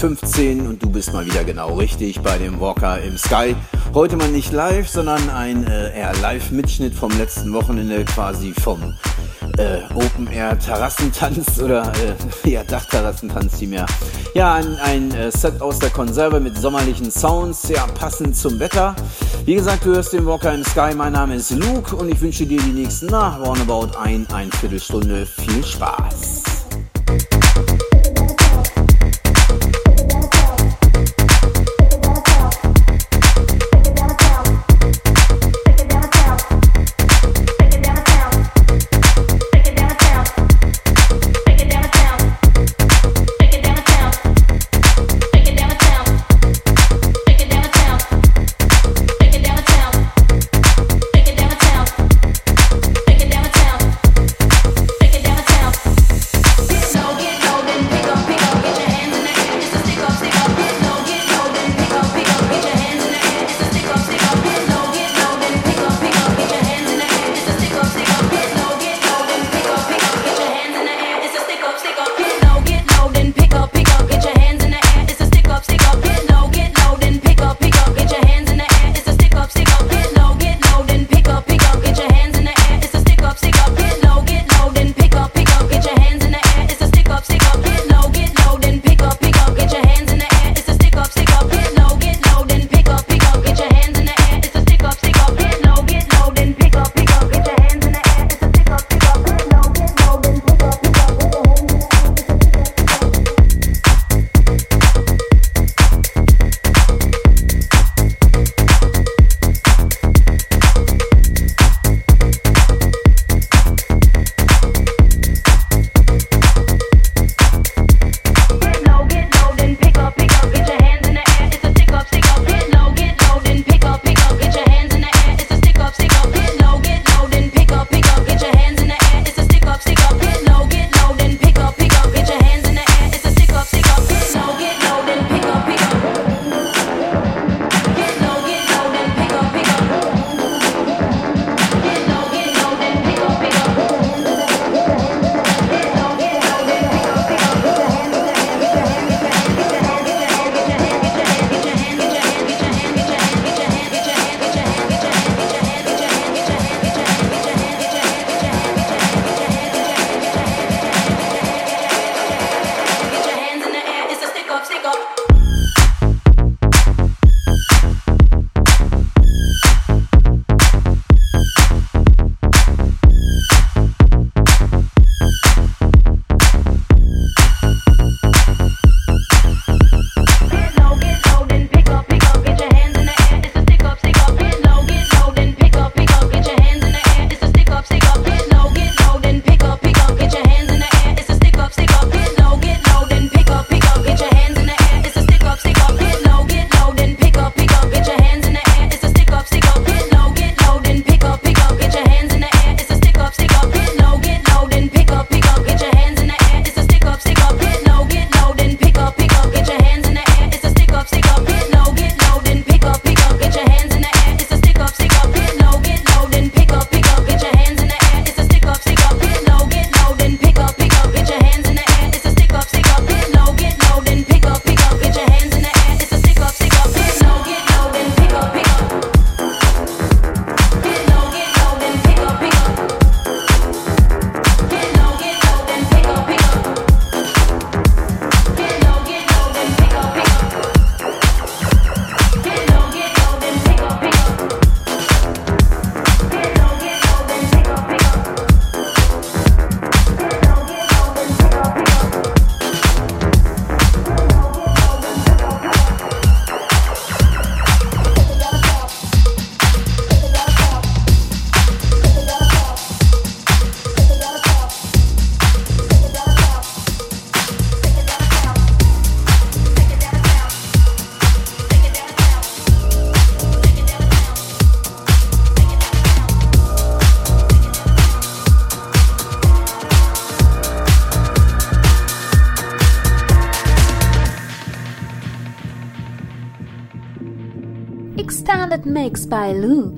2015 und du bist mal wieder genau richtig bei dem Walker im Sky. Heute mal nicht live, sondern ein äh, eher Live-Mitschnitt vom letzten Wochenende quasi vom äh, Open Air Terrassentanz oder äh, ja Dachterrassentanz vielmehr. Ja, ein, ein äh, Set aus der Konserve mit sommerlichen Sounds, sehr passend zum Wetter. Wie gesagt, du hörst den Walker im Sky. Mein Name ist Luke und ich wünsche dir die nächsten, na, roundabout ein, ein Viertelstunde viel Spaß. By Luke.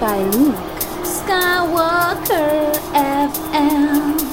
By Luke Skywalker FM.